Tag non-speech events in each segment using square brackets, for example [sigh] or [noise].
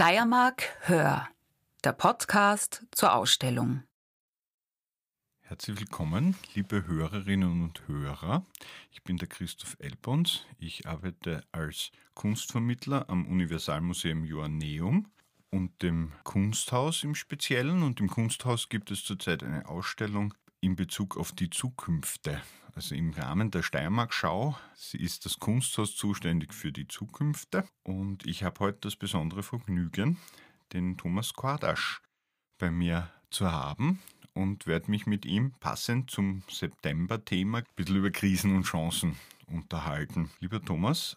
Steiermark Hör, der Podcast zur Ausstellung. Herzlich willkommen, liebe Hörerinnen und Hörer. Ich bin der Christoph Elbons. Ich arbeite als Kunstvermittler am Universalmuseum Joanneum und dem Kunsthaus im Speziellen. Und im Kunsthaus gibt es zurzeit eine Ausstellung in Bezug auf die Zukünfte. Also im Rahmen der Steiermark-Schau ist das Kunsthaus zuständig für die Zukünfte. Und ich habe heute das besondere Vergnügen, den Thomas Kordasch bei mir zu haben und werde mich mit ihm passend zum September-Thema ein bisschen über Krisen und Chancen unterhalten. Lieber Thomas,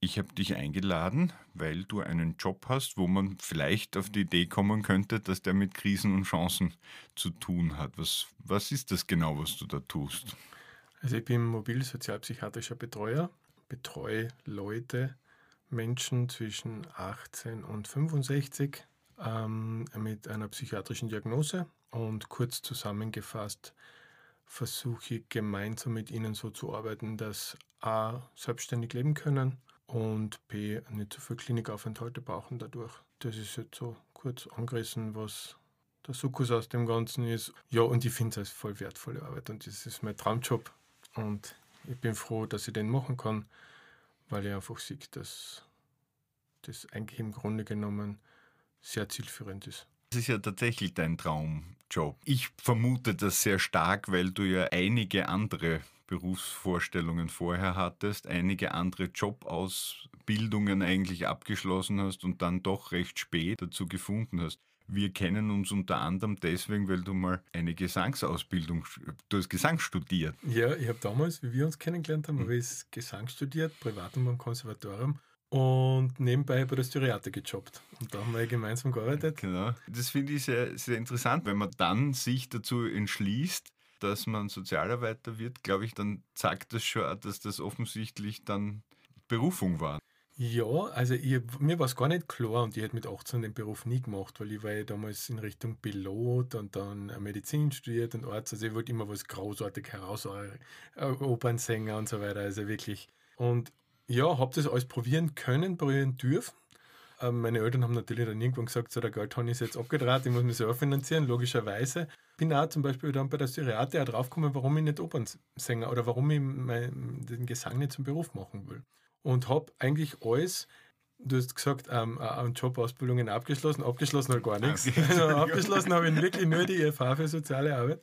ich habe dich eingeladen, weil du einen Job hast, wo man vielleicht auf die Idee kommen könnte, dass der mit Krisen und Chancen zu tun hat. Was, was ist das genau, was du da tust? Also ich bin mobil-sozialpsychiatrischer Betreuer, betreue Leute, Menschen zwischen 18 und 65 ähm, mit einer psychiatrischen Diagnose und kurz zusammengefasst versuche ich gemeinsam mit ihnen so zu arbeiten, dass A, selbstständig leben können, und B, nicht so viel Klinikaufenthalte brauchen dadurch. Das ist jetzt so kurz angerissen, was der Sukkus aus dem Ganzen ist. Ja, und ich finde es als voll wertvolle Arbeit und das ist mein Traumjob. Und ich bin froh, dass ich den machen kann, weil ich einfach sehe, dass das eigentlich im Grunde genommen sehr zielführend ist. Das ist ja tatsächlich dein Traumjob. Ich vermute das sehr stark, weil du ja einige andere Berufsvorstellungen vorher hattest, einige andere Jobausbildungen eigentlich abgeschlossen hast und dann doch recht spät dazu gefunden hast. Wir kennen uns unter anderem deswegen, weil du mal eine Gesangsausbildung, du hast Gesang studiert. Ja, ich habe damals, wie wir uns kennengelernt haben, mhm. habe ich Gesang studiert, privat und beim Konservatorium und nebenbei bei der Styriate gejobbt. Und da haben wir gemeinsam gearbeitet. Genau. Das finde ich sehr, sehr interessant, wenn man dann sich dazu entschließt, dass man Sozialarbeiter wird, glaube ich, dann zeigt das schon, dass das offensichtlich dann Berufung war. Ja, also ich, mir war es gar nicht klar und ich hätte mit 18 den Beruf nie gemacht, weil ich war ja damals in Richtung Pilot und dann Medizin studiert und Arzt. Also ich wollte immer was großartig heraus, äh, Opernsänger und so weiter. Also wirklich. Und ja, habe das alles probieren können, probieren dürfen. Ähm, meine Eltern haben natürlich dann irgendwann gesagt, so der Geldhahn ist jetzt abgedreht, ich muss mich selber finanzieren, logischerweise bin auch zum Beispiel dann bei der Syriate draufgekommen, warum ich nicht Opernsänger oder warum ich mein, den Gesang nicht zum Beruf machen will. Und habe eigentlich alles, du hast gesagt, ähm, an Jobausbildungen abgeschlossen, abgeschlossen halt gar nichts. Okay. Also abgeschlossen habe ich wirklich nur die EFH für soziale Arbeit.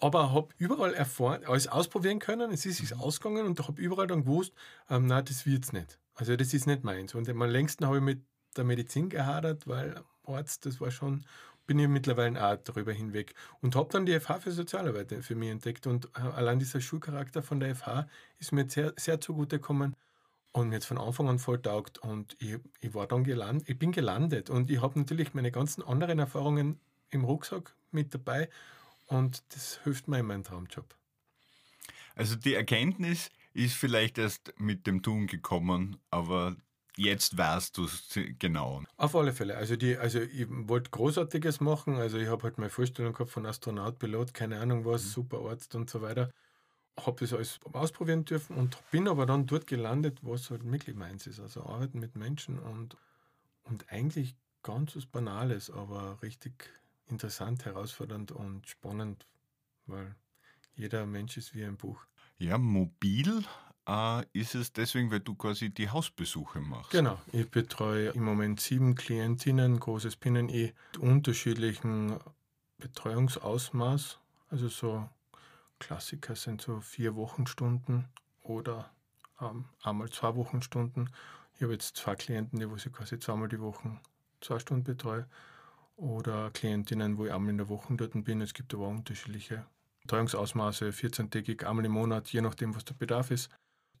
Aber habe überall erfahren, alles ausprobieren können, es ist sich ausgegangen und habe überall dann gewusst, ähm, nein, das wird es nicht. Also das ist nicht meins. Und am längsten habe ich mit der Medizin gehadert, weil Arzt, das war schon bin ich mittlerweile auch darüber hinweg und habe dann die FH für Sozialarbeit für mich entdeckt und äh, allein dieser Schulcharakter von der FH ist mir sehr, sehr zugute gekommen und mir jetzt von Anfang an voll taugt und ich, ich war dann gelandet, ich bin gelandet und ich habe natürlich meine ganzen anderen Erfahrungen im Rucksack mit dabei und das hilft mir in meinem Traumjob. Also die Erkenntnis ist vielleicht erst mit dem Tun gekommen, aber Jetzt weißt du es genau. Auf alle Fälle. Also, die, also ich wollte Großartiges machen. Also ich habe halt meine Vorstellung gehabt von Astronaut, Pilot, keine Ahnung was, mhm. super Arzt und so weiter. Habe das alles ausprobieren dürfen und bin aber dann dort gelandet, was halt wirklich meins ist. Also arbeiten mit Menschen und, und eigentlich ganz was Banales, aber richtig interessant, herausfordernd und spannend, weil jeder Mensch ist wie ein Buch. Ja, mobil äh, ist es deswegen, weil du quasi die Hausbesuche machst. Genau, ich betreue im Moment sieben Klientinnen, großes Pinnen-E, unterschiedlichen Betreuungsausmaß. Also so Klassiker sind so vier Wochenstunden oder ähm, einmal zwei Wochenstunden. Ich habe jetzt zwei Klienten, die wo ich quasi zweimal die Woche zwei Stunden betreue. Oder Klientinnen, wo ich einmal in der Woche dort bin. Es gibt aber unterschiedliche Betreuungsausmaße, 14-tägig, einmal im Monat, je nachdem, was der Bedarf ist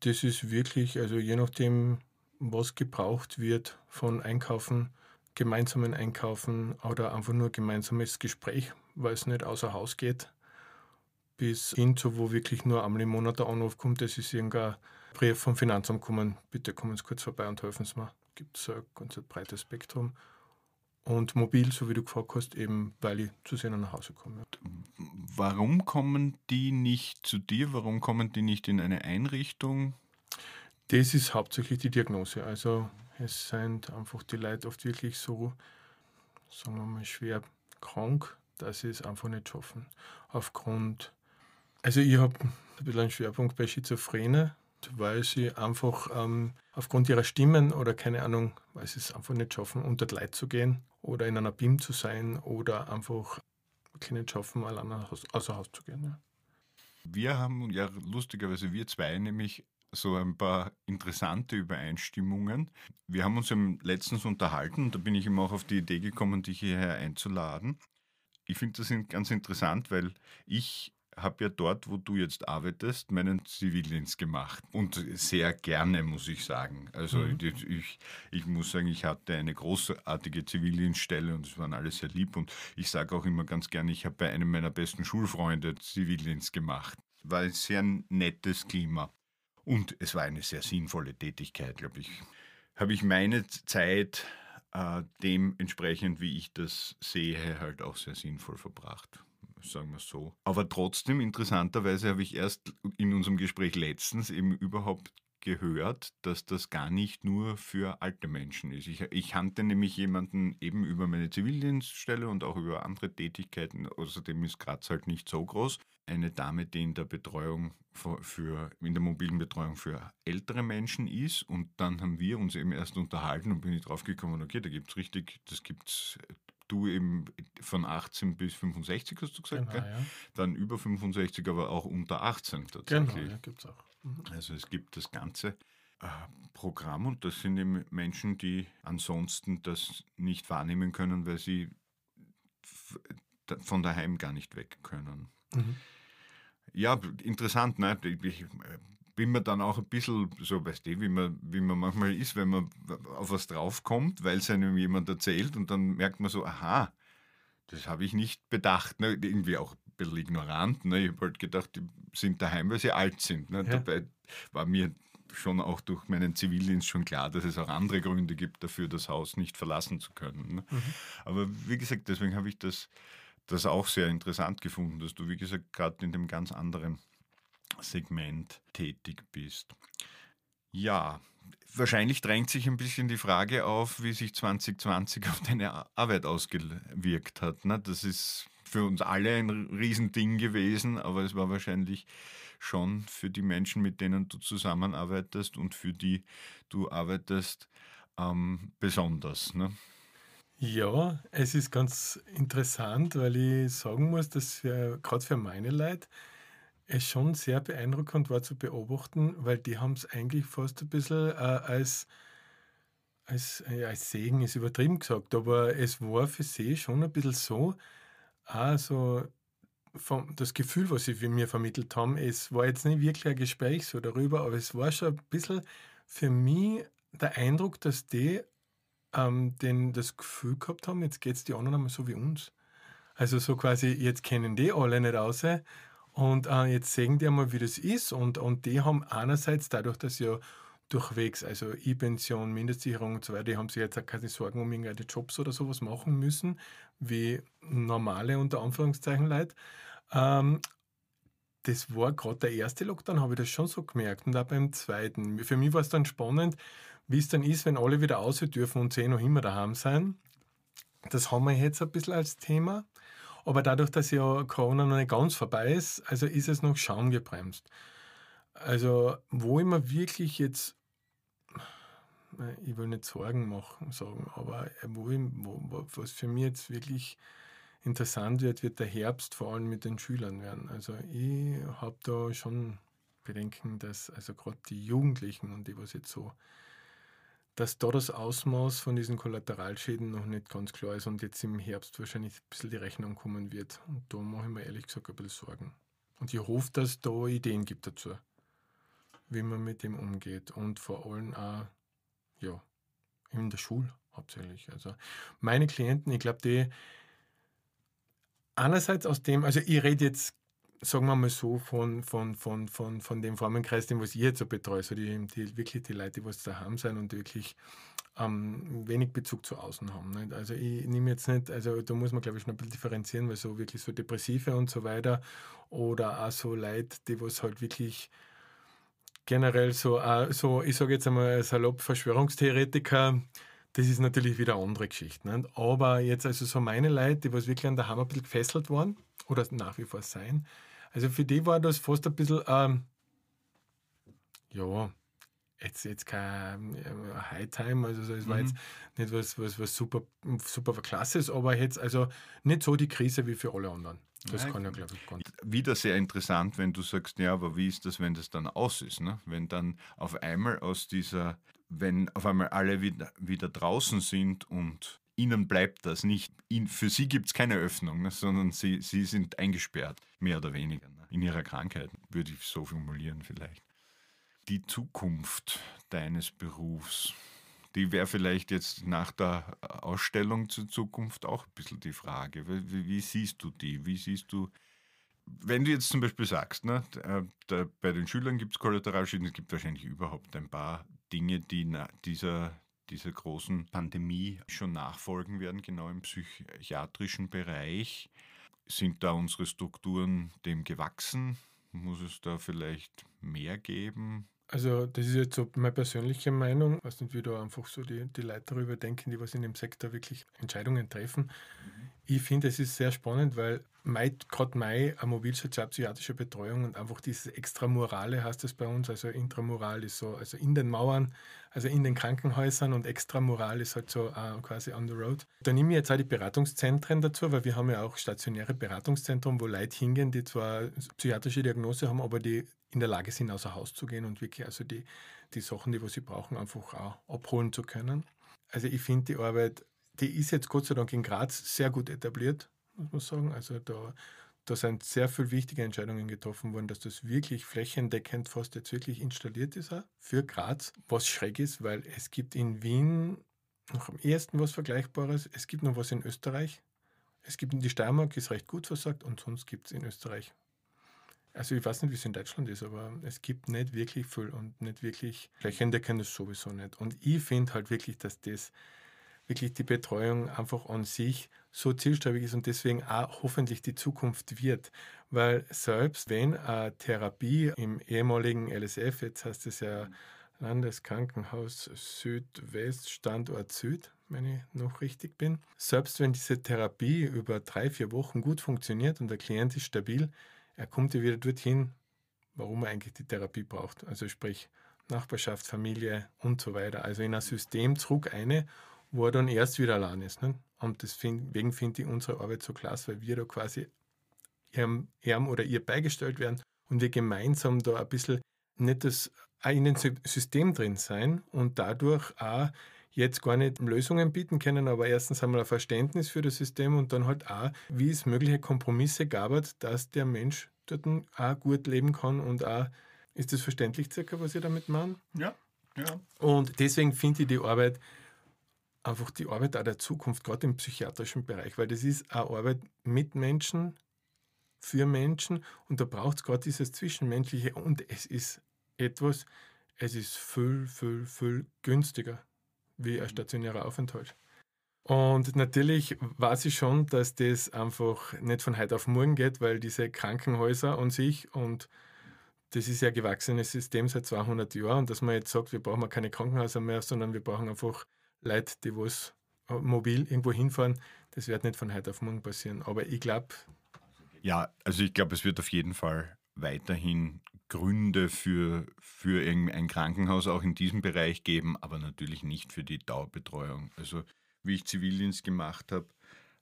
das ist wirklich, also je nachdem, was gebraucht wird von Einkaufen, gemeinsamen Einkaufen oder einfach nur gemeinsames Gespräch, weil es nicht außer Haus geht, bis hin zu, wo wirklich nur einmal im Monat der Anruf kommt, das ist irgendein Brief vom Finanzamt kommen, bitte kommen Sie kurz vorbei und helfen Sie mir. Gibt es ein ganz breites Spektrum. Und mobil, so wie du gefragt hast, eben weil ich zu sehen nach Hause komme. Warum kommen die nicht zu dir? Warum kommen die nicht in eine Einrichtung? Das ist hauptsächlich die Diagnose. Also Es sind einfach die Leute oft wirklich so, sagen wir mal, schwer krank, dass sie es einfach nicht schaffen. Aufgrund, also ich habe ein bisschen einen Schwerpunkt bei Schizophrene, weil sie einfach ähm, aufgrund ihrer Stimmen oder keine Ahnung, weil sie es einfach nicht schaffen, unter die Leute zu gehen oder in einer BIM zu sein oder einfach nicht schaffen, allein außer Haus zu gehen. Ja. Wir haben ja lustigerweise, wir zwei nämlich so ein paar interessante Übereinstimmungen. Wir haben uns letztens unterhalten, da bin ich immer auch auf die Idee gekommen, dich hierher einzuladen. Ich finde das ganz interessant, weil ich habe ja dort, wo du jetzt arbeitest, meinen Zivildienst gemacht. Und sehr gerne, muss ich sagen. Also mhm. ich, ich muss sagen, ich hatte eine großartige Zivildienststelle und es waren alle sehr lieb. Und ich sage auch immer ganz gerne, ich habe bei einem meiner besten Schulfreunde Zivildienst gemacht. War ein sehr nettes Klima. Und es war eine sehr sinnvolle Tätigkeit, glaube ich. Habe ich meine Zeit äh, dementsprechend, wie ich das sehe, halt auch sehr sinnvoll verbracht sagen wir so. Aber trotzdem, interessanterweise habe ich erst in unserem Gespräch letztens eben überhaupt gehört, dass das gar nicht nur für alte Menschen ist. Ich, ich kannte nämlich jemanden eben über meine Zivildienststelle und auch über andere Tätigkeiten. Außerdem ist Graz halt nicht so groß. Eine Dame, die in der Betreuung für, für, in der mobilen Betreuung für ältere Menschen ist. Und dann haben wir uns eben erst unterhalten und bin ich drauf gekommen, okay, da gibt es richtig, das gibt es du eben von 18 bis 65 hast du gesagt, genau, ja. dann über 65, aber auch unter 18 tatsächlich. Genau, ja, gibt es auch. Mhm. Also es gibt das ganze äh, Programm und das sind eben Menschen, die ansonsten das nicht wahrnehmen können, weil sie von daheim gar nicht weg können. Mhm. Ja, interessant, ne? Ich bin mir dann auch ein bisschen so, weißt du, wie man, wie man manchmal ist, wenn man auf was draufkommt, weil es einem jemand erzählt und dann merkt man so, aha, das habe ich nicht bedacht. Ne? Irgendwie auch ein bisschen ignorant. Ne? Ich habe halt gedacht, die sind daheim, weil sie alt sind. Ne? Ja. Dabei war mir schon auch durch meinen Zivildienst schon klar, dass es auch andere Gründe gibt dafür, das Haus nicht verlassen zu können. Ne? Mhm. Aber wie gesagt, deswegen habe ich das, das auch sehr interessant gefunden, dass du, wie gesagt, gerade in dem ganz anderen Segment tätig bist. Ja, wahrscheinlich drängt sich ein bisschen die Frage auf, wie sich 2020 auf deine Arbeit ausgewirkt hat. Ne? Das ist für uns alle ein Riesending gewesen, aber es war wahrscheinlich schon für die Menschen, mit denen du zusammenarbeitest und für die du arbeitest, ähm, besonders. Ne? Ja, es ist ganz interessant, weil ich sagen muss, dass gerade für meine Leute es schon sehr beeindruckend war zu beobachten, weil die haben es eigentlich fast ein bisschen äh, als, als, ja, als Segen ist übertrieben gesagt, aber es war für sie schon ein bisschen so, also vom, das Gefühl, was sie mir vermittelt haben, es war jetzt nicht wirklich ein Gespräch so darüber, aber es war schon ein bisschen für mich der Eindruck, dass die ähm, den, das Gefühl gehabt haben, jetzt geht es die anderen einmal so wie uns. Also so quasi, jetzt kennen die alle nicht aus und äh, jetzt sehen die mal, wie das ist. Und, und die haben einerseits dadurch, dass ja durchwegs, also E-Pension, Mindestsicherung und so weiter, die haben sich jetzt auch keine Sorgen um irgendwelche Jobs oder sowas machen müssen, wie normale unter Anführungszeichen Leute. Ähm, das war gerade der erste Lockdown, habe ich das schon so gemerkt. Und auch beim zweiten. Für mich war es dann spannend, wie es dann ist, wenn alle wieder raus dürfen und sie noch immer daheim sein. Das haben wir jetzt ein bisschen als Thema. Aber dadurch, dass ja Corona noch nicht ganz vorbei ist, also ist es noch schaumgebremst. Also, wo ich mir wirklich jetzt, ich will nicht Sorgen machen, sagen, aber wo, ich, wo was für mich jetzt wirklich interessant wird, wird der Herbst vor allem mit den Schülern werden. Also, ich habe da schon Bedenken, dass also gerade die Jugendlichen und die, was jetzt so dass da das Ausmaß von diesen Kollateralschäden noch nicht ganz klar ist und jetzt im Herbst wahrscheinlich ein bisschen die Rechnung kommen wird. Und da mache ich mir ehrlich gesagt ein bisschen Sorgen. Und ich hoffe, dass es da Ideen gibt dazu, wie man mit dem umgeht. Und vor allem auch, ja, in der Schule hauptsächlich. Also meine Klienten, ich glaube, die einerseits aus dem, also ich rede jetzt sagen wir mal so, von, von, von, von, von dem Formenkreis, den was ich jetzt so betreue, so die, die wirklich die Leute, die was daheim sind und wirklich ähm, wenig Bezug zu außen haben. Nicht? Also ich nehme jetzt nicht, also da muss man glaube ich schon ein bisschen differenzieren, weil so wirklich so Depressive und so weiter oder auch so Leute, die was halt wirklich generell so, äh, so ich sage jetzt einmal salopp Verschwörungstheoretiker, das ist natürlich wieder eine andere Geschichte. Nicht? Aber jetzt also so meine Leute, die was wirklich an der Hammer ein bisschen gefesselt waren oder nach wie vor sein, also für die war das fast ein bisschen, ähm, ja, jetzt, jetzt kein äh, High-Time, also es war mhm. jetzt nicht was, was, was super, super klasse ist, aber jetzt also nicht so die Krise wie für alle anderen. Das Nein, kann ja, glaube ich, ganz. Wieder sehr interessant, wenn du sagst, ja, aber wie ist das, wenn das dann aus ist? Ne? Wenn dann auf einmal aus dieser, wenn auf einmal alle wieder, wieder draußen sind und ihnen bleibt das nicht. Für sie gibt es keine Öffnung, ne? sondern sie, sie sind eingesperrt, mehr oder weniger, ne? in ihrer Krankheit, würde ich so formulieren vielleicht. Die Zukunft deines Berufs, die wäre vielleicht jetzt nach der Ausstellung zur Zukunft auch ein bisschen die Frage. Wie, wie siehst du die? Wie siehst du, wenn du jetzt zum Beispiel sagst, ne, da, bei den Schülern gibt es Kollateralschäden, es gibt wahrscheinlich überhaupt ein paar Dinge, die na, dieser, dieser großen Pandemie schon nachfolgen werden, genau im psychiatrischen Bereich. Sind da unsere Strukturen dem gewachsen? Muss es da vielleicht mehr geben? Also das ist jetzt so meine persönliche Meinung. Ich weiß nicht, wie da einfach so die, die Leute darüber denken, die was in dem Sektor wirklich Entscheidungen treffen. Mhm. Ich finde, es ist sehr spannend, weil gerade Mai eine mobilsozialpsychiatrische Betreuung und einfach dieses Extramorale heißt das bei uns, also Intramoral ist so, also in den Mauern, also in den Krankenhäusern und Extramoral ist halt so uh, quasi on the road. Da nehme ich jetzt auch die Beratungszentren dazu, weil wir haben ja auch stationäre Beratungszentren, wo Leute hingehen, die zwar psychiatrische Diagnose haben, aber die in der Lage sind, außer Haus zu gehen und wirklich also die, die Sachen, die was sie brauchen, einfach auch abholen zu können. Also ich finde die Arbeit, die ist jetzt Gott sei Dank in Graz sehr gut etabliert, muss man sagen. Also da, da sind sehr viele wichtige Entscheidungen getroffen worden, dass das wirklich flächendeckend fast jetzt wirklich installiert ist für Graz, was schräg ist, weil es gibt in Wien noch am ehesten was Vergleichbares, es gibt noch was in Österreich, es gibt in die Steiermark, ist recht gut versagt und sonst gibt es in Österreich also ich weiß nicht, wie es in Deutschland ist, aber es gibt nicht wirklich viel und nicht wirklich flächendeckend ist sowieso nicht. Und ich finde halt wirklich, dass das wirklich die Betreuung einfach an sich so zielstrebig ist und deswegen auch hoffentlich die Zukunft wird. Weil selbst wenn eine Therapie im ehemaligen LSF, jetzt heißt es ja Landeskrankenhaus Südwest, Standort Süd, wenn ich noch richtig bin, selbst wenn diese Therapie über drei, vier Wochen gut funktioniert und der Klient ist stabil, er kommt ja wieder dorthin, warum er eigentlich die Therapie braucht. Also sprich Nachbarschaft, Familie und so weiter. Also in ein System zurück eine, wo er dann erst wieder allein ist. Ne? Und deswegen finde ich unsere Arbeit so klasse, weil wir da quasi ihm, ihm oder ihr beigestellt werden und wir gemeinsam da ein bisschen nicht das auch in dem System drin sein und dadurch auch jetzt gar nicht Lösungen bieten können, aber erstens einmal ein Verständnis für das System und dann halt auch, wie es mögliche Kompromisse gab, dass der Mensch dort auch gut leben kann und auch, ist das verständlich circa, was ihr damit meint? Ja, ja. Und deswegen finde ich die Arbeit einfach die Arbeit auch der Zukunft, gerade im psychiatrischen Bereich, weil das ist eine Arbeit mit Menschen, für Menschen und da braucht es gerade dieses Zwischenmenschliche und es ist etwas, es ist viel, viel, viel günstiger wie ein stationärer Aufenthalt. Und natürlich weiß ich schon, dass das einfach nicht von heute auf morgen geht, weil diese Krankenhäuser an sich und das ist ja ein gewachsenes System seit 200 Jahren und dass man jetzt sagt, wir brauchen keine Krankenhäuser mehr, sondern wir brauchen einfach Leute, die was mobil irgendwo hinfahren, das wird nicht von heute auf morgen passieren. Aber ich glaube. Ja, also ich glaube, es wird auf jeden Fall weiterhin Gründe für, für ein Krankenhaus auch in diesem Bereich geben, aber natürlich nicht für die Dauerbetreuung. Also wie ich Zivildienst gemacht habe,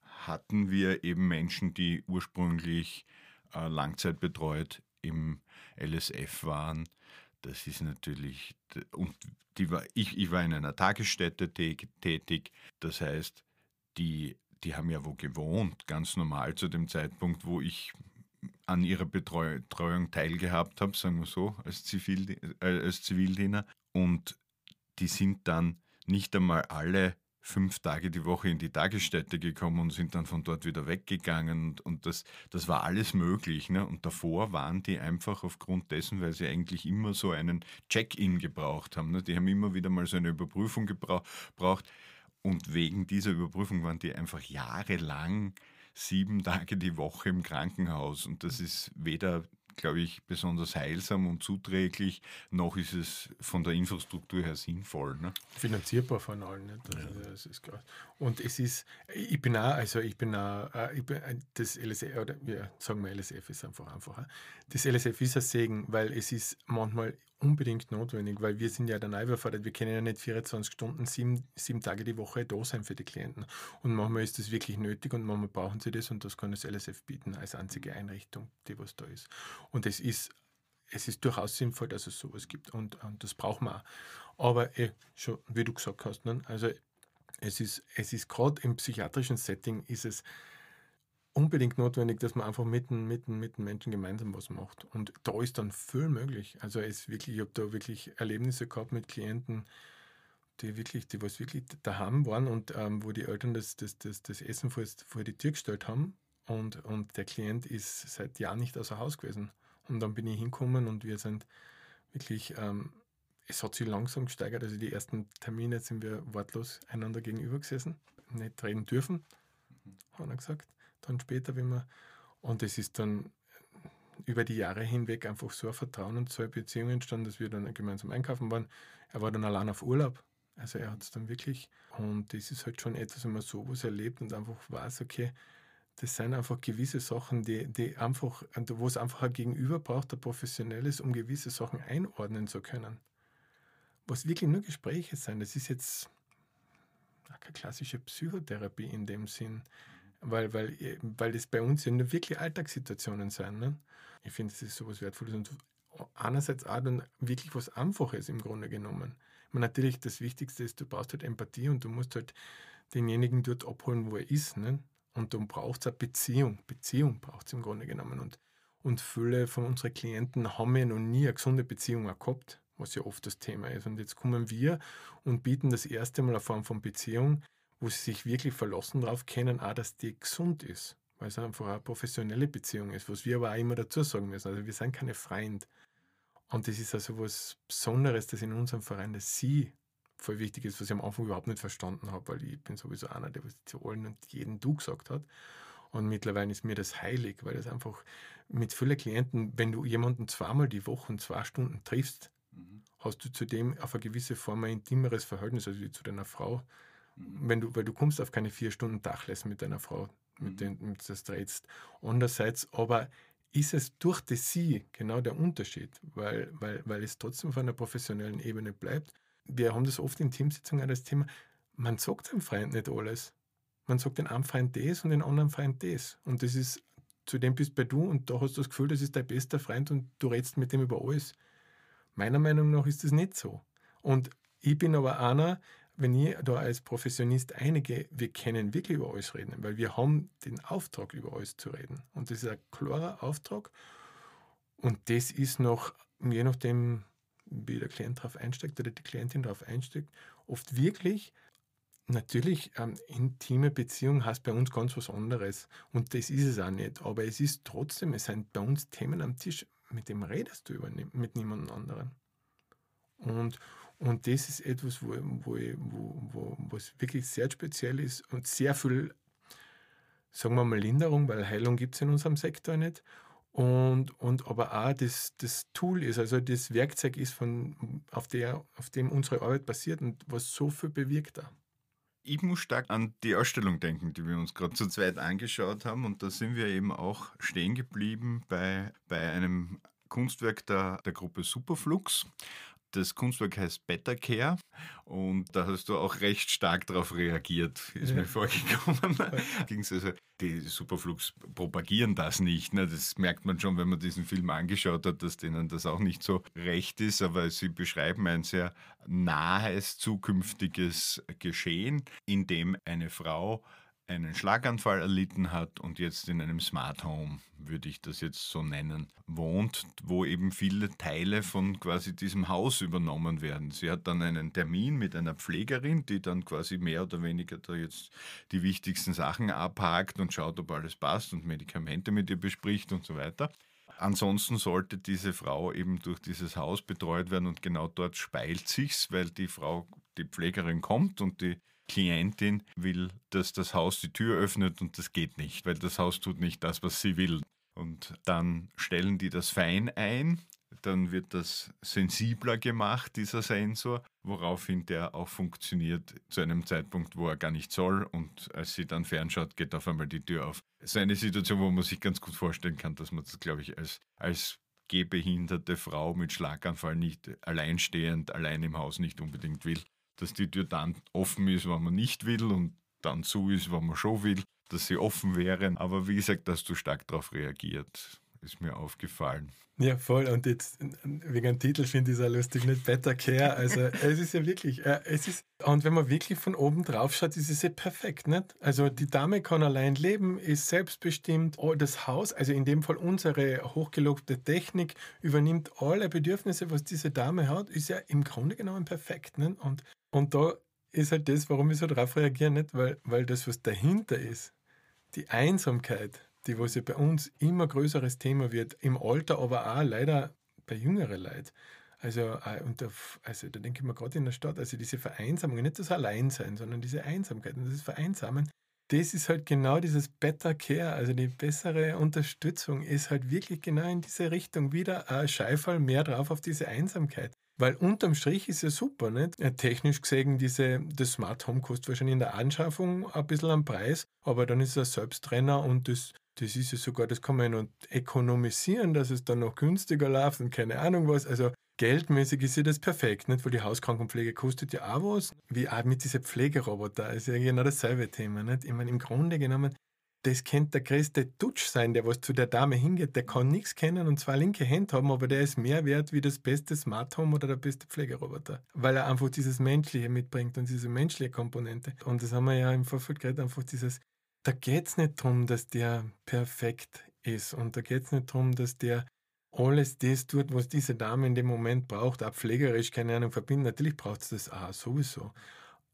hatten wir eben Menschen, die ursprünglich äh, langzeitbetreut im LSF waren. Das ist natürlich, und die war, ich, ich war in einer Tagesstätte tätig, das heißt, die, die haben ja wo gewohnt, ganz normal zu dem Zeitpunkt, wo ich an ihrer Betreuung teilgehabt habe, sagen wir so, als, Zivil, äh, als Zivildiener. Und die sind dann nicht einmal alle fünf Tage die Woche in die Tagesstätte gekommen und sind dann von dort wieder weggegangen. Und, und das, das war alles möglich. Ne? Und davor waren die einfach aufgrund dessen, weil sie eigentlich immer so einen Check-in gebraucht haben. Ne? Die haben immer wieder mal so eine Überprüfung gebraucht. Und wegen dieser Überprüfung waren die einfach jahrelang sieben Tage die Woche im Krankenhaus und das ist weder glaube ich, besonders heilsam und zuträglich, noch ist es von der Infrastruktur her sinnvoll. Ne? Finanzierbar von allen. Nicht? Also ja. das ist klar. Und es ist, ich bin auch, also ich bin auch, äh, ich bin, äh, das LSF, oder wir sagen wir LSF ist einfach einfacher. Das LSF ist ein Segen, weil es ist manchmal unbedingt notwendig, weil wir sind ja dann überfordert. Wir können ja nicht 24 Stunden, sieben, sieben Tage die Woche da sein für die Klienten. Und manchmal ist das wirklich nötig und manchmal brauchen sie das und das kann das LSF bieten als einzige Einrichtung, die was da ist. Und es ist, es ist durchaus sinnvoll, dass es sowas gibt und, und das brauchen wir auch. Aber eh, schon, wie du gesagt hast, ne? also es ist, es ist gerade im psychiatrischen Setting ist es unbedingt notwendig, dass man einfach mit, mit, mit den Menschen gemeinsam was macht. Und da ist dann viel möglich. Also es wirklich, ich habe da wirklich Erlebnisse gehabt mit Klienten, die wirklich, die was wirklich daheim waren und ähm, wo die Eltern das, das, das, das Essen vor, vor die Tür gestellt haben und, und der Klient ist seit Jahren nicht außer Haus gewesen. Und dann bin ich hingekommen und wir sind wirklich, ähm, es hat sich langsam gesteigert. Also die ersten Termine sind wir wortlos einander gegenüber gesessen, nicht reden dürfen, mhm. hat er gesagt dann später, wenn man, und es ist dann über die Jahre hinweg einfach so ein Vertrauen und so eine Beziehung entstanden, dass wir dann gemeinsam einkaufen waren. Er war dann allein auf Urlaub. Also er hat es dann wirklich, und das ist halt schon etwas, wenn man sowas erlebt und einfach weiß, okay, das sind einfach gewisse Sachen, die, die einfach, wo es einfach ein Gegenüber braucht, ein professionelles, um gewisse Sachen einordnen zu können. Was wirklich nur Gespräche sind, das ist jetzt keine klassische Psychotherapie in dem Sinn, weil, weil, weil das bei uns ja nur wirklich Alltagssituationen sind. Ne? Ich finde, das ist so was Wertvolles und einerseits auch dann wirklich was Einfaches im Grunde genommen. Meine, natürlich das Wichtigste ist, du brauchst halt Empathie und du musst halt denjenigen dort abholen, wo er ist. Ne? Und dann braucht es eine Beziehung. Beziehung braucht es im Grunde genommen. Und, und viele von unseren Klienten haben ja noch nie eine gesunde Beziehung gehabt, was ja oft das Thema ist. Und jetzt kommen wir und bieten das erste Mal eine Form von Beziehung, wo sie sich wirklich verlassen darauf können, auch, dass die gesund ist, weil es einfach eine professionelle Beziehung ist, was wir aber auch immer dazu sagen müssen. Also wir sind keine Freund. Und das ist also was Besonderes, das in unserem Verein, das Sie voll wichtig ist, was ich am Anfang überhaupt nicht verstanden habe, weil ich bin sowieso einer, der zu allen und jeden Du gesagt hat. Und mittlerweile ist mir das heilig, weil das einfach mit vielen Klienten, wenn du jemanden zweimal die Woche und zwei Stunden triffst, mhm. hast du zudem auf eine gewisse Form ein intimeres Verhältnis, also wie zu deiner Frau, wenn du, weil du kommst auf keine vier Stunden Dachless mit deiner Frau, mit, mhm. den, mit das drehtst. Andererseits aber ist es durch das Sie genau der Unterschied, weil, weil, weil es trotzdem auf einer professionellen Ebene bleibt. Wir haben das oft in Teamsitzungen das Thema, man sagt seinem Freund nicht alles. Man sagt den einen Freund das und den anderen Freund das. Und das ist, zu dem bist bei du und da hast du das Gefühl, das ist dein bester Freund und du redest mit dem über alles. Meiner Meinung nach ist das nicht so. Und ich bin aber einer, wenn ich da als Professionist einige, wir können wirklich über alles reden, weil wir haben den Auftrag, über alles zu reden. Und das ist ein klarer Auftrag. Und das ist noch, je nachdem, wie der Klient darauf einsteigt oder die Klientin darauf einsteigt, oft wirklich Natürlich, ähm, intime Beziehung heißt bei uns ganz was anderes. Und das ist es auch nicht. Aber es ist trotzdem, es sind bei uns Themen am Tisch, mit dem redest du über, mit niemandem anderen. Und, und das ist etwas, wo, wo, wo, was wirklich sehr speziell ist und sehr viel, sagen wir mal, Linderung, weil Heilung gibt es in unserem Sektor nicht. Und, und aber auch das, das Tool ist, also das Werkzeug ist, von, auf, der, auf dem unsere Arbeit basiert und was so viel bewirkt da. Ich muss stark an die Ausstellung denken, die wir uns gerade zu zweit angeschaut haben. Und da sind wir eben auch stehen geblieben bei, bei einem Kunstwerk der, der Gruppe Superflux. Das Kunstwerk heißt Better Care und da hast du auch recht stark darauf reagiert, ist ja. mir vorgekommen. [laughs] also, die Superflux propagieren das nicht. Ne? Das merkt man schon, wenn man diesen Film angeschaut hat, dass denen das auch nicht so recht ist, aber sie beschreiben ein sehr nahes zukünftiges Geschehen, in dem eine Frau einen Schlaganfall erlitten hat und jetzt in einem Smart Home, würde ich das jetzt so nennen, wohnt, wo eben viele Teile von quasi diesem Haus übernommen werden. Sie hat dann einen Termin mit einer Pflegerin, die dann quasi mehr oder weniger da jetzt die wichtigsten Sachen abhakt und schaut, ob alles passt und Medikamente mit ihr bespricht und so weiter. Ansonsten sollte diese Frau eben durch dieses Haus betreut werden und genau dort speilt sich's, weil die Frau, die Pflegerin kommt und die Klientin will, dass das Haus die Tür öffnet und das geht nicht, weil das Haus tut nicht das, was sie will. Und dann stellen die das fein ein, dann wird das sensibler gemacht, dieser Sensor, woraufhin der auch funktioniert zu einem Zeitpunkt, wo er gar nicht soll. Und als sie dann fernschaut, geht auf einmal die Tür auf. Das ist eine Situation, wo man sich ganz gut vorstellen kann, dass man das, glaube ich, als, als gehbehinderte Frau mit Schlaganfall nicht alleinstehend, allein im Haus nicht unbedingt will. Dass die Tür dann offen ist, wenn man nicht will und dann zu ist, wenn man schon will, dass sie offen wäre. Aber wie gesagt, dass du stark darauf reagiert, ist mir aufgefallen. Ja, voll. Und jetzt wegen dem Titel finde ich es auch lustig, nicht Better Care. Also [laughs] es ist ja wirklich, äh, es ist, und wenn man wirklich von oben drauf schaut, ist es ja perfekt, nicht? Also die Dame kann allein leben, ist selbstbestimmt, oh, das Haus, also in dem Fall unsere hochgelobte Technik, übernimmt alle Bedürfnisse, was diese Dame hat, ist ja im Grunde genommen perfekt, nicht? Und, und da ist halt das, warum ich so drauf reagiere, nicht? Weil, weil das, was dahinter ist, die Einsamkeit, die was ja bei uns immer größeres Thema wird, im Alter, aber auch leider bei jüngeren Leuten. Also, äh, und da, also da denke ich mir gerade in der Stadt, also diese Vereinsamung, nicht das Alleinsein, sondern diese Einsamkeit und das Vereinsamen, das ist halt genau dieses Better Care, also die bessere Unterstützung ist halt wirklich genau in diese Richtung wieder ein Scheifall mehr drauf auf diese Einsamkeit. Weil unterm Strich ist ja super, nicht? Technisch gesehen, diese, das Smart Home kostet wahrscheinlich in der Anschaffung ein bisschen am Preis, aber dann ist es ein Selbstrenner und das das ist ja sogar, das kann man ja noch ökonomisieren, dass es dann noch günstiger läuft und keine Ahnung was. Also geldmäßig ist ja das perfekt, nicht? Weil die Hauskrankenpflege kostet ja auch was, wie auch mit diesen Pflegeroboter. ist ja genau dasselbe Thema, nicht? Ich meine, im Grunde genommen, das könnte der größte Dutsch sein, der was zu der Dame hingeht. Der kann nichts kennen und zwei linke Hände haben, aber der ist mehr wert wie das beste Smart Home oder der beste Pflegeroboter. Weil er einfach dieses Menschliche mitbringt und diese menschliche Komponente. Und das haben wir ja im Vorfeld gerade einfach dieses da geht es nicht darum, dass der perfekt ist und da geht es nicht darum, dass der alles das tut, was diese Dame in dem Moment braucht, auch pflegerisch, keine Ahnung, verbinden. Natürlich braucht es das auch, sowieso.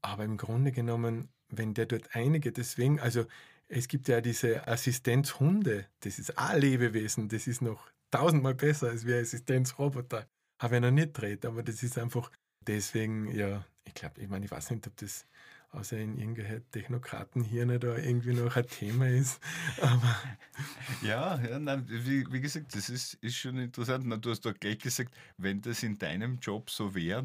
Aber im Grunde genommen, wenn der dort einige, deswegen, also es gibt ja diese Assistenzhunde, das ist auch Lebewesen, das ist noch tausendmal besser als wie Assistenzroboter. Auch wenn er nicht dreht, aber das ist einfach deswegen, ja, ich glaube, ich meine, ich weiß nicht, ob das außer in irgendwelche Technokratenhirne da irgendwie noch ein Thema ist. [laughs] Aber ja, ja nein, wie, wie, gesagt, das ist, ist schon interessant. Na, du hast doch gleich gesagt, wenn das in deinem Job so wäre,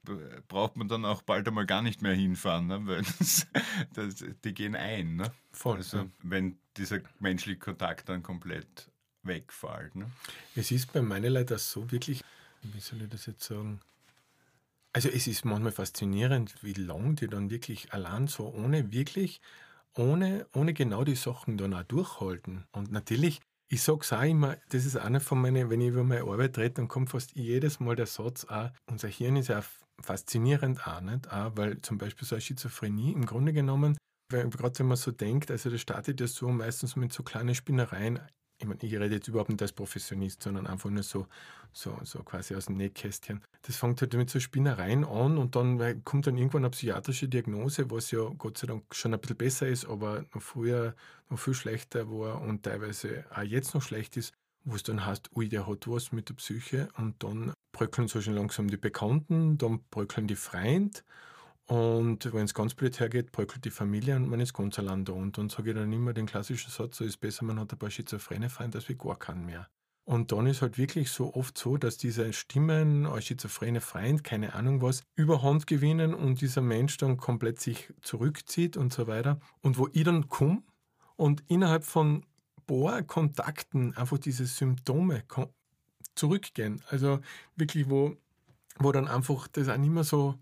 braucht man dann auch bald einmal gar nicht mehr hinfahren, ne? weil das, das, die gehen ein. Ne? Voll. Also, ja. wenn dieser menschliche Kontakt dann komplett wegfällt. Ne? Es ist bei meinen Leuten so wirklich, wie soll ich das jetzt sagen, also es ist manchmal faszinierend, wie lang die dann wirklich allein so ohne wirklich, ohne, ohne genau die Sachen dann auch durchhalten. Und natürlich, ich sage es auch immer, das ist einer von meinen, wenn ich über meine Arbeit rede, dann kommt fast jedes Mal der Satz auch, unser Hirn ist ja faszinierend auch, nicht? Auch, weil zum Beispiel so eine Schizophrenie im Grunde genommen, gerade wenn man so denkt, also das startet ja so meistens mit so kleinen Spinnereien ich meine, ich rede jetzt überhaupt nicht als Professionist, sondern einfach nur so, so, so quasi aus dem Nähkästchen. Das fängt halt mit so Spinnereien an und dann kommt dann irgendwann eine psychiatrische Diagnose, was ja Gott sei Dank schon ein bisschen besser ist, aber noch früher noch viel schlechter war und teilweise auch jetzt noch schlecht ist, wo es dann heißt, ui, der hat was mit der Psyche und dann bröckeln so schon langsam die Bekannten, dann bröckeln die Freunde und wenn es ganz blöd hergeht, bröckelt die Familie und man ist ganz allein da. Und dann sage ich dann immer den klassischen Satz, so ist besser, man hat ein paar schizophrene Feinde als wie gar keinen mehr. Und dann ist halt wirklich so oft so, dass diese Stimmen als schizophrene Freund, keine Ahnung was, überhand gewinnen und dieser Mensch dann komplett sich zurückzieht und so weiter. Und wo ich dann komme und innerhalb von paar Kontakten einfach diese Symptome zurückgehen. Also wirklich, wo, wo dann einfach das auch nicht mehr so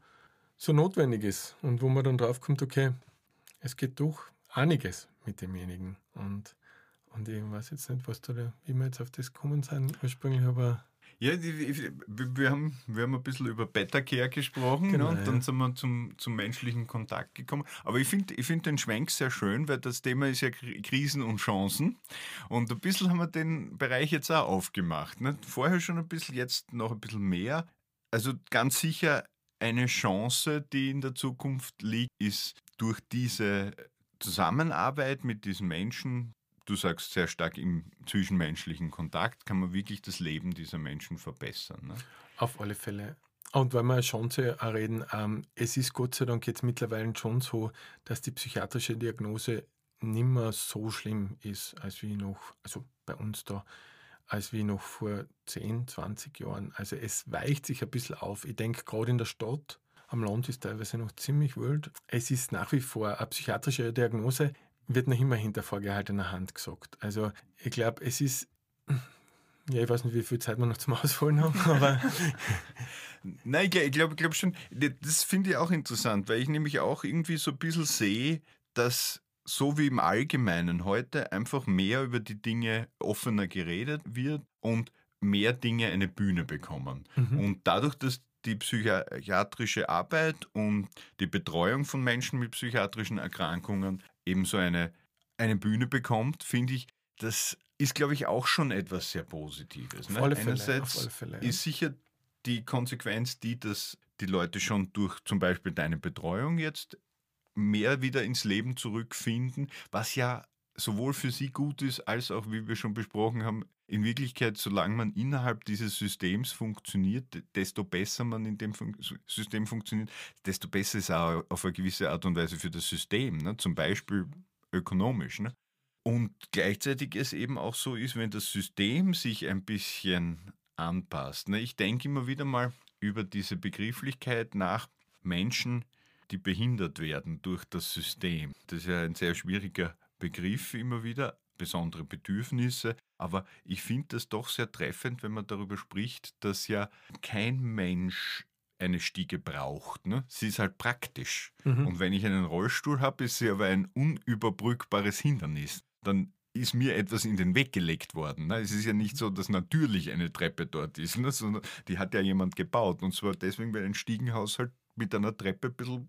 so notwendig ist und wo man dann drauf kommt, okay, es geht doch einiges mit demjenigen. Und, und ich weiß jetzt nicht, was da, wie wir jetzt auf das gekommen sind ursprünglich, aber. Ja, wir haben, wir haben ein bisschen über Better Care gesprochen genau, ne? und dann ja. sind wir zum, zum menschlichen Kontakt gekommen. Aber ich finde ich find den Schwenk sehr schön, weil das Thema ist ja Krisen und Chancen. Und ein bisschen haben wir den Bereich jetzt auch aufgemacht. Ne? Vorher schon ein bisschen, jetzt noch ein bisschen mehr. Also ganz sicher eine Chance, die in der Zukunft liegt, ist durch diese Zusammenarbeit mit diesen Menschen, du sagst sehr stark im zwischenmenschlichen Kontakt, kann man wirklich das Leben dieser Menschen verbessern. Ne? Auf alle Fälle. Und wenn wir eine Chance reden, ähm, es ist Gott sei Dank jetzt mittlerweile schon so, dass die psychiatrische Diagnose nicht mehr so schlimm ist, als wie noch, also bei uns da als wie noch vor 10, 20 Jahren. Also es weicht sich ein bisschen auf. Ich denke, gerade in der Stadt, am Land ist teilweise noch ziemlich wild. Es ist nach wie vor eine psychiatrische Diagnose, wird noch immer hinter vorgehaltener Hand gesagt. Also ich glaube, es ist, ja, ich weiß nicht, wie viel Zeit wir noch zum Ausholen haben, [laughs] aber... Nein, ich glaube glaub, schon, das finde ich auch interessant, weil ich nämlich auch irgendwie so ein bisschen sehe, dass so wie im Allgemeinen heute einfach mehr über die Dinge offener geredet wird und mehr Dinge eine Bühne bekommen. Mhm. Und dadurch, dass die psychiatrische Arbeit und die Betreuung von Menschen mit psychiatrischen Erkrankungen ebenso eine, eine Bühne bekommt, finde ich, das ist, glaube ich, auch schon etwas sehr Positives. Ne? Einerseits Fälle, ja. ist sicher die Konsequenz die, dass die Leute schon durch zum Beispiel deine Betreuung jetzt mehr wieder ins Leben zurückfinden, was ja sowohl für sie gut ist, als auch, wie wir schon besprochen haben, in Wirklichkeit, solange man innerhalb dieses Systems funktioniert, desto besser man in dem System funktioniert, desto besser ist auch auf eine gewisse Art und Weise für das System, ne? zum Beispiel ökonomisch. Ne? Und gleichzeitig es eben auch so ist, wenn das System sich ein bisschen anpasst. Ne? Ich denke immer wieder mal über diese Begrifflichkeit nach Menschen, die behindert werden durch das System. Das ist ja ein sehr schwieriger Begriff immer wieder, besondere Bedürfnisse. Aber ich finde das doch sehr treffend, wenn man darüber spricht, dass ja kein Mensch eine Stiege braucht. Ne? Sie ist halt praktisch. Mhm. Und wenn ich einen Rollstuhl habe, ist sie aber ein unüberbrückbares Hindernis. Dann ist mir etwas in den Weg gelegt worden. Ne? Es ist ja nicht so, dass natürlich eine Treppe dort ist, ne? sondern die hat ja jemand gebaut. Und zwar deswegen, weil ein Stiegenhaus halt mit einer Treppe ein bisschen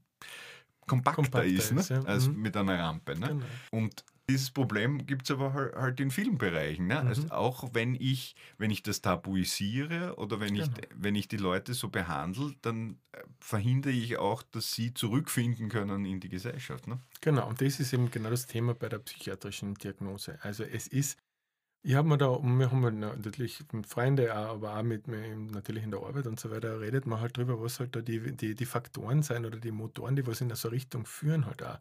kompakter, kompakter ist, ne? ja. als mhm. mit einer Rampe. Ne? Genau. Und dieses Problem gibt es aber halt, halt in vielen Bereichen. Ne? Also mhm. Also auch wenn ich, wenn ich das tabuisiere oder wenn, genau. ich, wenn ich die Leute so behandle, dann äh, verhindere ich auch, dass sie zurückfinden können in die Gesellschaft. Ne? Genau, und das ist eben genau das Thema bei der psychiatrischen Diagnose. Also es ist ich habe mir da, wir haben natürlich mit Freunden, aber auch mit natürlich in der Arbeit und so weiter, redet man halt drüber, was halt da die, die, die Faktoren sein oder die Motoren, die was in so Richtung führen halt auch.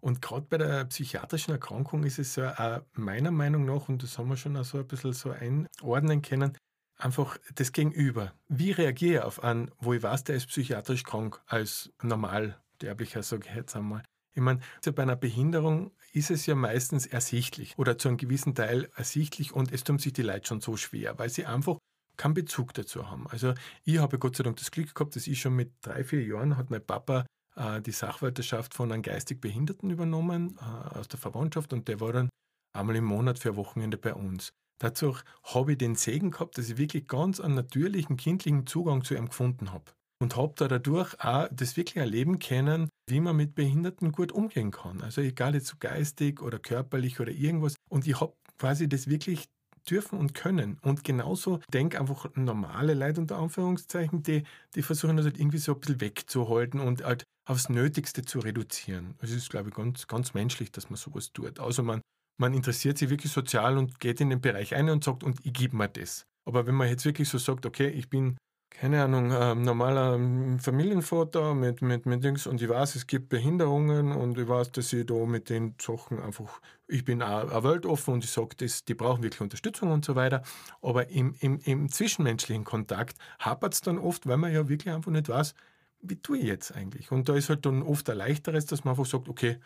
Und gerade bei der psychiatrischen Erkrankung ist es ja auch meiner Meinung nach, und das haben wir schon auch so ein bisschen so einordnen können, einfach das Gegenüber. Wie reagiere ich auf einen, wo ich weiß, der ist psychiatrisch krank, als normalsterblicher, sage ich jetzt einmal. Ich meine, bei einer Behinderung ist es ja meistens ersichtlich oder zu einem gewissen Teil ersichtlich und es tun sich die Leute schon so schwer, weil sie einfach keinen Bezug dazu haben. Also ich habe Gott sei Dank das Glück gehabt, dass ich schon mit drei, vier Jahren hat mein Papa äh, die Sachwalterschaft von einem geistig Behinderten übernommen äh, aus der Verwandtschaft und der war dann einmal im Monat für ein Wochenende bei uns. Dazu habe ich den Segen gehabt, dass ich wirklich ganz einen natürlichen, kindlichen Zugang zu ihm gefunden habe und habe da dadurch auch das wirklich erleben können, wie man mit Behinderten gut umgehen kann. Also egal jetzt so geistig oder körperlich oder irgendwas. Und ich habe quasi das wirklich dürfen und können. Und genauso denke einfach normale Leute unter Anführungszeichen, die, die versuchen das halt irgendwie so ein bisschen wegzuhalten und halt aufs Nötigste zu reduzieren. Es ist, glaube ich, ganz, ganz menschlich, dass man sowas tut. Also man, man interessiert sich wirklich sozial und geht in den Bereich ein und sagt, und ich gebe mir das. Aber wenn man jetzt wirklich so sagt, okay, ich bin keine Ahnung, äh, normaler ähm, Familienvater mit, mit, mit Dings und ich weiß, es gibt Behinderungen und ich weiß, dass ich da mit den Sachen einfach, ich bin auch, auch weltoffen und ich sage, die brauchen wirklich Unterstützung und so weiter. Aber im, im, im zwischenmenschlichen Kontakt hapert es dann oft, weil man ja wirklich einfach nicht weiß, wie tue ich jetzt eigentlich? Und da ist halt dann oft ein leichteres, dass man einfach sagt, okay,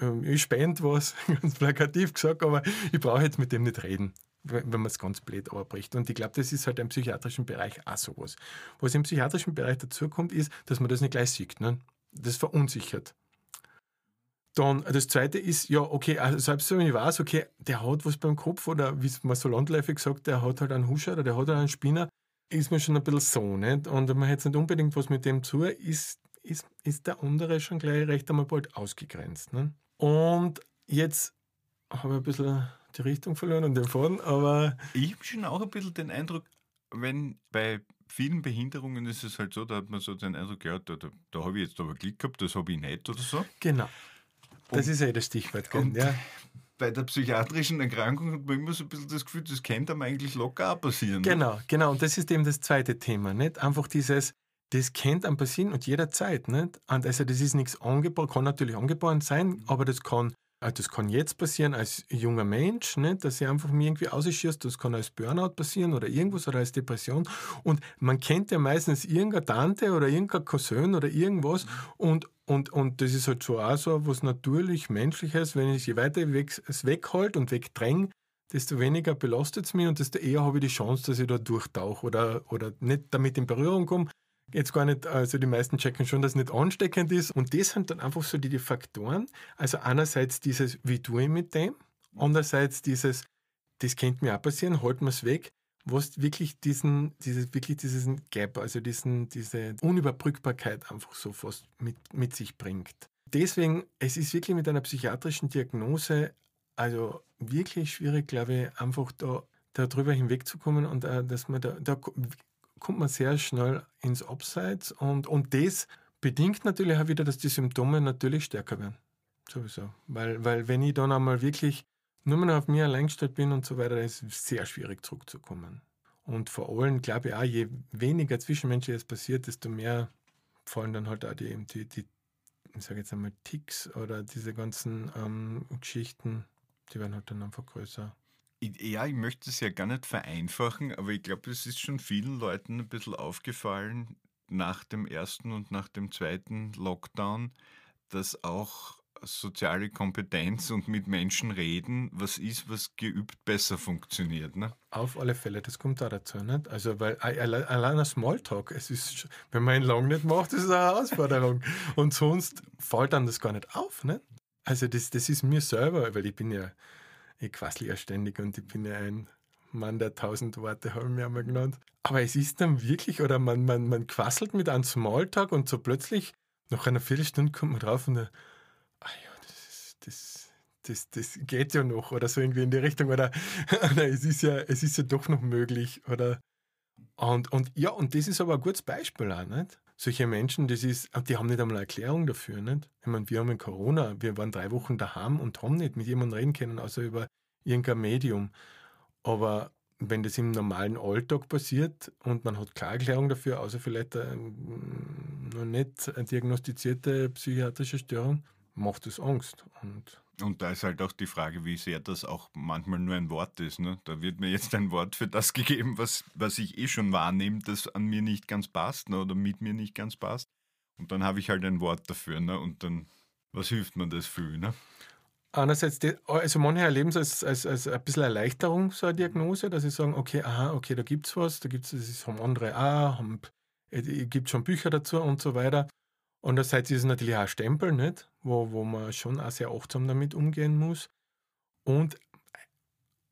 ähm, ich spende was, [laughs] ganz plakativ gesagt, aber ich brauche jetzt mit dem nicht reden wenn man es ganz blöd abbricht. Und ich glaube, das ist halt im psychiatrischen Bereich auch sowas. Was im psychiatrischen Bereich dazu kommt, ist, dass man das nicht gleich sieht. Ne? Das verunsichert. Dann das zweite ist, ja, okay, also selbst wenn ich weiß, okay, der hat was beim Kopf oder wie man so landläufig sagt, der hat halt einen Huscher oder der hat halt einen Spinner, ist mir schon ein bisschen so, nicht? Und man hat nicht unbedingt was mit dem zu, ist, ist, ist der andere schon gleich recht einmal bald ausgegrenzt. Ne? Und jetzt habe ich ein bisschen die Richtung verloren und den Faden, aber. Ich habe schon auch ein bisschen den Eindruck, wenn bei vielen Behinderungen ist es halt so, da hat man so den Eindruck, ja, da, da, da habe ich jetzt aber Glück gehabt, das habe ich nicht oder so. Genau. Das und, ist ja eh das Stichwort. Ja. Bei der psychiatrischen Erkrankung hat man immer so ein bisschen das Gefühl, das könnte einem eigentlich locker auch passieren. Genau, nicht? genau. Und das ist eben das zweite Thema. Nicht? Einfach dieses, das könnte einem passieren und jederzeit. Nicht? Und also das ist nichts angeboren, kann natürlich angeboren sein, mhm. aber das kann also das kann jetzt passieren als junger Mensch, nicht? dass sie einfach mir irgendwie ausschießt, das kann als Burnout passieren oder irgendwas oder als Depression. Und man kennt ja meistens irgendeine Tante oder irgendein Cousin oder irgendwas und, und, und das ist halt so auch so was natürlich Menschliches, wenn ich je weiter es wegholt und wegdränge, desto weniger belastet es mich und desto eher habe ich die Chance, dass ich da durchtauche oder, oder nicht damit in Berührung komme. Jetzt gar nicht, also die meisten checken schon, dass es nicht ansteckend ist. Und das sind dann einfach so die, die Faktoren. Also einerseits dieses, wie tue ich mit dem? Andererseits dieses, das könnte mir auch passieren, halten wir es weg, was wirklich diesen, dieses, wirklich diesen Gap, also diesen, diese Unüberbrückbarkeit einfach so fast mit, mit sich bringt. Deswegen, es ist wirklich mit einer psychiatrischen Diagnose also wirklich schwierig, glaube ich, einfach da darüber hinwegzukommen und äh, dass man da, da kommt man sehr schnell ins Abseits und, und das bedingt natürlich auch wieder, dass die Symptome natürlich stärker werden. Sowieso. Weil, weil wenn ich dann einmal wirklich nur mehr auf mir allein gestellt bin und so weiter, ist es sehr schwierig zurückzukommen. Und vor allem glaube ich auch, je weniger Zwischenmenschliches passiert, desto mehr fallen dann halt auch die, die, die ich sage jetzt einmal, Ticks oder diese ganzen ähm, Geschichten die werden halt dann einfach größer. Ja, ich möchte es ja gar nicht vereinfachen, aber ich glaube, es ist schon vielen Leuten ein bisschen aufgefallen nach dem ersten und nach dem zweiten Lockdown, dass auch soziale Kompetenz und mit Menschen reden, was ist, was geübt besser funktioniert. Ne? Auf alle Fälle, das kommt da dazu. Nicht? Also, weil allein ein Smalltalk, es ist, wenn man ihn lang nicht macht, ist es eine Herausforderung. und sonst fällt dann das gar nicht auf. Nicht? Also das, das ist mir selber, weil ich bin ja, ich quassel ja ständig und ich bin ja ein Mann der tausend Worte, haben wir einmal genannt. Aber es ist dann wirklich, oder man, man, man quasselt mit einem Smalltalk und so plötzlich, nach einer Viertelstunde kommt man drauf und dann, ah ja, das, das, das, das geht ja noch oder so irgendwie in die Richtung oder, [laughs] oder es ist ja, es ist ja doch noch möglich oder und, und ja, und das ist aber ein gutes Beispiel auch, nicht? Solche Menschen, das ist, die haben nicht einmal eine Erklärung dafür. Nicht? Ich meine, wir haben in Corona, wir waren drei Wochen daheim und haben nicht mit jemandem reden können, außer über irgendein Medium. Aber wenn das im normalen Alltag passiert und man hat keine Erklärung dafür, außer vielleicht eine noch nicht diagnostizierte psychiatrische Störung, macht es Angst. Und und da ist halt auch die Frage, wie sehr das auch manchmal nur ein Wort ist. Ne? Da wird mir jetzt ein Wort für das [laughs] gegeben, was, was ich eh schon wahrnehme, das an mir nicht ganz passt ne? oder mit mir nicht ganz passt. Und dann habe ich halt ein Wort dafür. Ne? Und dann, was hilft mir das für? Ne? Einerseits, also manche erleben es als, als, als ein bisschen Erleichterung, so eine Diagnose, dass sie sagen, okay, aha, okay, da gibt es was, da gibt es, das haben andere auch, haben, es äh, gibt schon Bücher dazu und so weiter. Andererseits ist es natürlich auch ein Stempel, nicht? Wo, wo man schon auch sehr achtsam damit umgehen muss. Und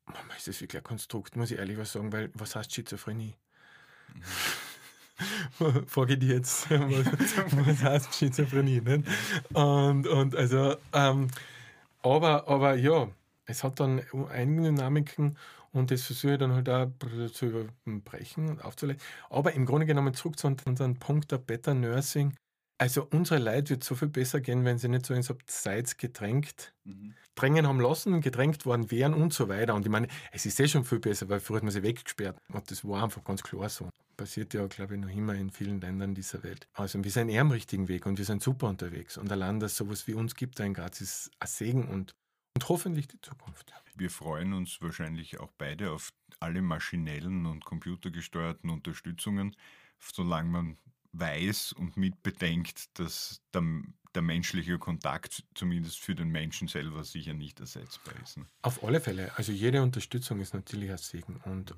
manchmal ist das wirklich ein Konstrukt, muss ich ehrlich was sagen, weil was heißt Schizophrenie? [laughs] Frage die jetzt, [laughs] was, was heißt Schizophrenie? Nicht? Und, und also, ähm, aber, aber ja, es hat dann einige Dynamiken und das versuche ich dann halt auch zu überbrechen und aufzulegen. Aber im Grunde genommen zurück zu unserem Punkt der Better Nursing. Also unsere Leid wird so viel besser gehen, wenn sie nicht so ins Abseits gedrängt mhm. drängen haben lassen, gedrängt worden wären und so weiter. Und ich meine, es ist eh schon viel besser, weil früher hat man sie weggesperrt. Und das war einfach ganz klar so. Passiert ja, glaube ich, noch immer in vielen Ländern dieser Welt. Also wir sind eher am richtigen Weg und wir sind super unterwegs. Und allein, dass es sowas wie uns gibt, ein Graz, ist ein Segen und, und hoffentlich die Zukunft. Wir freuen uns wahrscheinlich auch beide auf alle maschinellen und computergesteuerten Unterstützungen, solange man weiß und mitbedenkt, dass der, der menschliche Kontakt zumindest für den Menschen selber sicher nicht ersetzbar ist. Ne? Auf alle Fälle. Also jede Unterstützung ist natürlich ein Segen und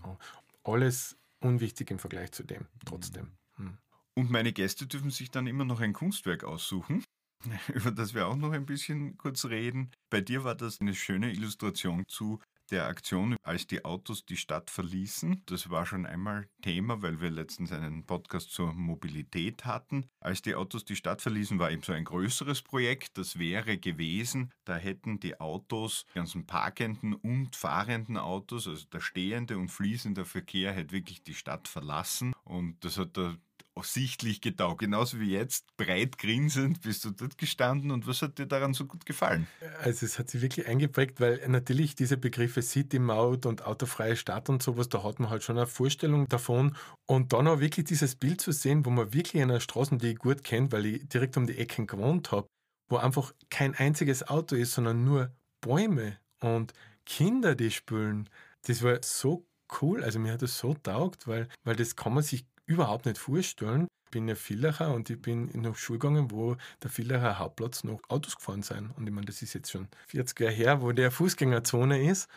alles unwichtig im Vergleich zu dem, trotzdem. Hm. Und meine Gäste dürfen sich dann immer noch ein Kunstwerk aussuchen, [laughs] über das wir auch noch ein bisschen kurz reden. Bei dir war das eine schöne Illustration zu der Aktion, als die Autos die Stadt verließen. Das war schon einmal Thema, weil wir letztens einen Podcast zur Mobilität hatten. Als die Autos die Stadt verließen, war eben so ein größeres Projekt. Das wäre gewesen, da hätten die Autos, die ganzen parkenden und fahrenden Autos, also der stehende und fließende Verkehr, hätte wirklich die Stadt verlassen. Und das hat der sichtlich getaugt. Genauso wie jetzt, breit grinsend bist du dort gestanden und was hat dir daran so gut gefallen? Also es hat sich wirklich eingeprägt, weil natürlich diese Begriffe City-Maut und autofreie Stadt und sowas, da hat man halt schon eine Vorstellung davon. Und dann auch wirklich dieses Bild zu sehen, wo man wirklich in einer Straße, die ich gut kenne, weil ich direkt um die Ecken gewohnt habe, wo einfach kein einziges Auto ist, sondern nur Bäume und Kinder, die spülen. Das war so cool. Also mir hat das so taugt, weil, weil das kann man sich überhaupt nicht vorstellen. Ich bin ja Villacher und ich bin in eine Schule gegangen, wo der Villacher Hauptplatz noch Autos gefahren sind. Und ich meine, das ist jetzt schon 40 Jahre her, wo der Fußgängerzone ist.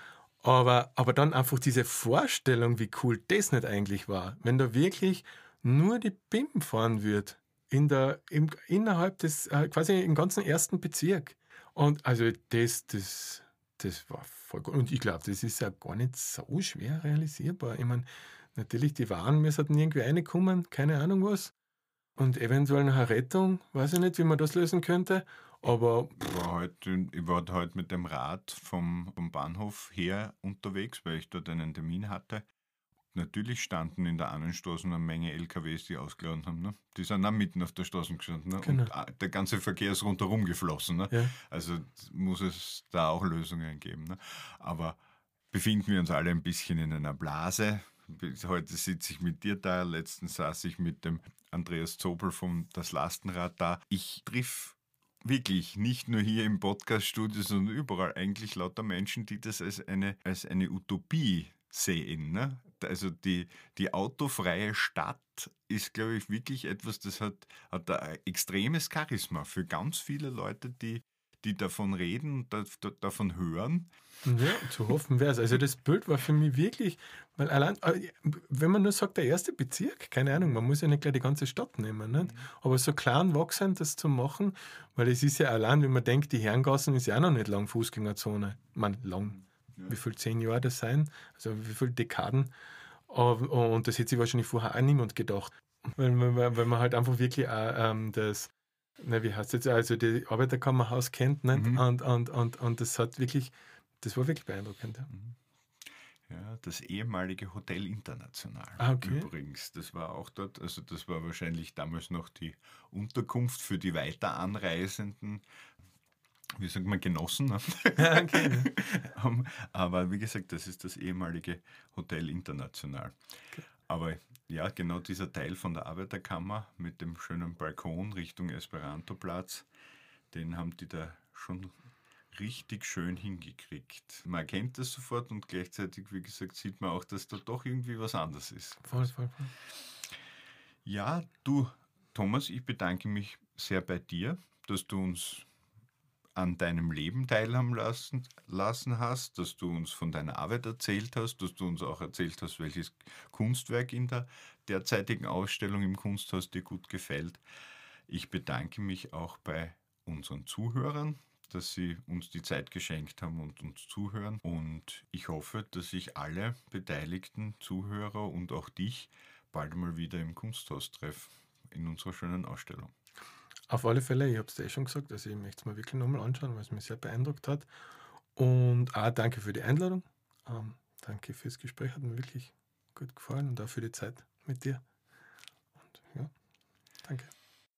Aber, aber dann einfach diese Vorstellung, wie cool das nicht eigentlich war, wenn da wirklich nur die Pimpen fahren wird, in der, im, innerhalb des, äh, quasi im ganzen ersten Bezirk. Und also das, das, das war voll gut. Und ich glaube, das ist ja gar nicht so schwer realisierbar. Ich meine, natürlich, die Waren müssen irgendwie reinkommen, keine Ahnung was. Und eventuell noch eine Rettung, weiß ich nicht, wie man das lösen könnte. Aber ich war halt, ich war halt mit dem Rad vom, vom Bahnhof her unterwegs, weil ich dort einen Termin hatte. Natürlich standen in der anderen Straße eine Menge LKWs, die ausgeladen haben. Ne? Die sind auch mitten auf der Straße gestanden. Ne? Genau. Und der ganze Verkehr ist rundherum geflossen. Ne? Ja. Also muss es da auch Lösungen geben. Ne? Aber befinden wir uns alle ein bisschen in einer Blase. Heute sitze ich mit dir da, letztens saß ich mit dem Andreas Zobel vom Das Lastenrad da. Ich triff wirklich nicht nur hier im Podcaststudio, sondern überall eigentlich lauter Menschen, die das als eine, als eine Utopie sehen. Ne? Also die, die autofreie Stadt ist, glaube ich, wirklich etwas, das hat, hat ein extremes Charisma für ganz viele Leute, die, die davon reden und davon hören. Ja, zu hoffen wäre es. Also das Bild war für mich wirklich, weil allein, äh, wenn man nur sagt, der erste Bezirk, keine Ahnung, man muss ja nicht gleich die ganze Stadt nehmen, nicht? Mhm. aber so klein wachsend das zu machen, weil es ist ja allein, wenn man denkt, die Herrengassen ist ja auch noch nicht lang Fußgängerzone. Man, lang, ja. wie viel, zehn Jahre das sein, also wie viele Dekaden. Und das hätte sich wahrscheinlich vorher auch niemand gedacht. Weil, weil, weil man halt einfach wirklich auch ähm, das, na, wie heißt jetzt, also die Arbeiterkammerhaus kennt nicht? Mhm. Und, und, und, und das hat wirklich, das war wirklich beeindruckend. Ja. Mhm. Ja, das ehemalige Hotel International ah, okay. übrigens. Das war auch dort, also das war wahrscheinlich damals noch die Unterkunft für die weiter Anreisenden wie sagt man, genossen. Ne? [laughs] okay. [laughs] Aber wie gesagt, das ist das ehemalige Hotel International. Okay. Aber ja, genau dieser Teil von der Arbeiterkammer mit dem schönen Balkon Richtung Esperantoplatz, den haben die da schon richtig schön hingekriegt. Man erkennt das sofort und gleichzeitig, wie gesagt, sieht man auch, dass da doch irgendwie was anderes ist. Voll, voll, voll. Ja, du, Thomas, ich bedanke mich sehr bei dir, dass du uns an deinem Leben teilhaben lassen, lassen hast, dass du uns von deiner Arbeit erzählt hast, dass du uns auch erzählt hast, welches Kunstwerk in der derzeitigen Ausstellung im Kunsthaus dir gut gefällt. Ich bedanke mich auch bei unseren Zuhörern, dass sie uns die Zeit geschenkt haben und uns zuhören. Und ich hoffe, dass ich alle beteiligten Zuhörer und auch dich bald mal wieder im Kunsthaus treffe in unserer schönen Ausstellung. Auf alle Fälle, ich habe es eh schon gesagt, also ich möchte es mir wirklich nochmal anschauen, weil es mich sehr beeindruckt hat. Und auch danke für die Einladung. Ähm, danke fürs Gespräch, hat mir wirklich gut gefallen und auch für die Zeit mit dir. Und ja, danke.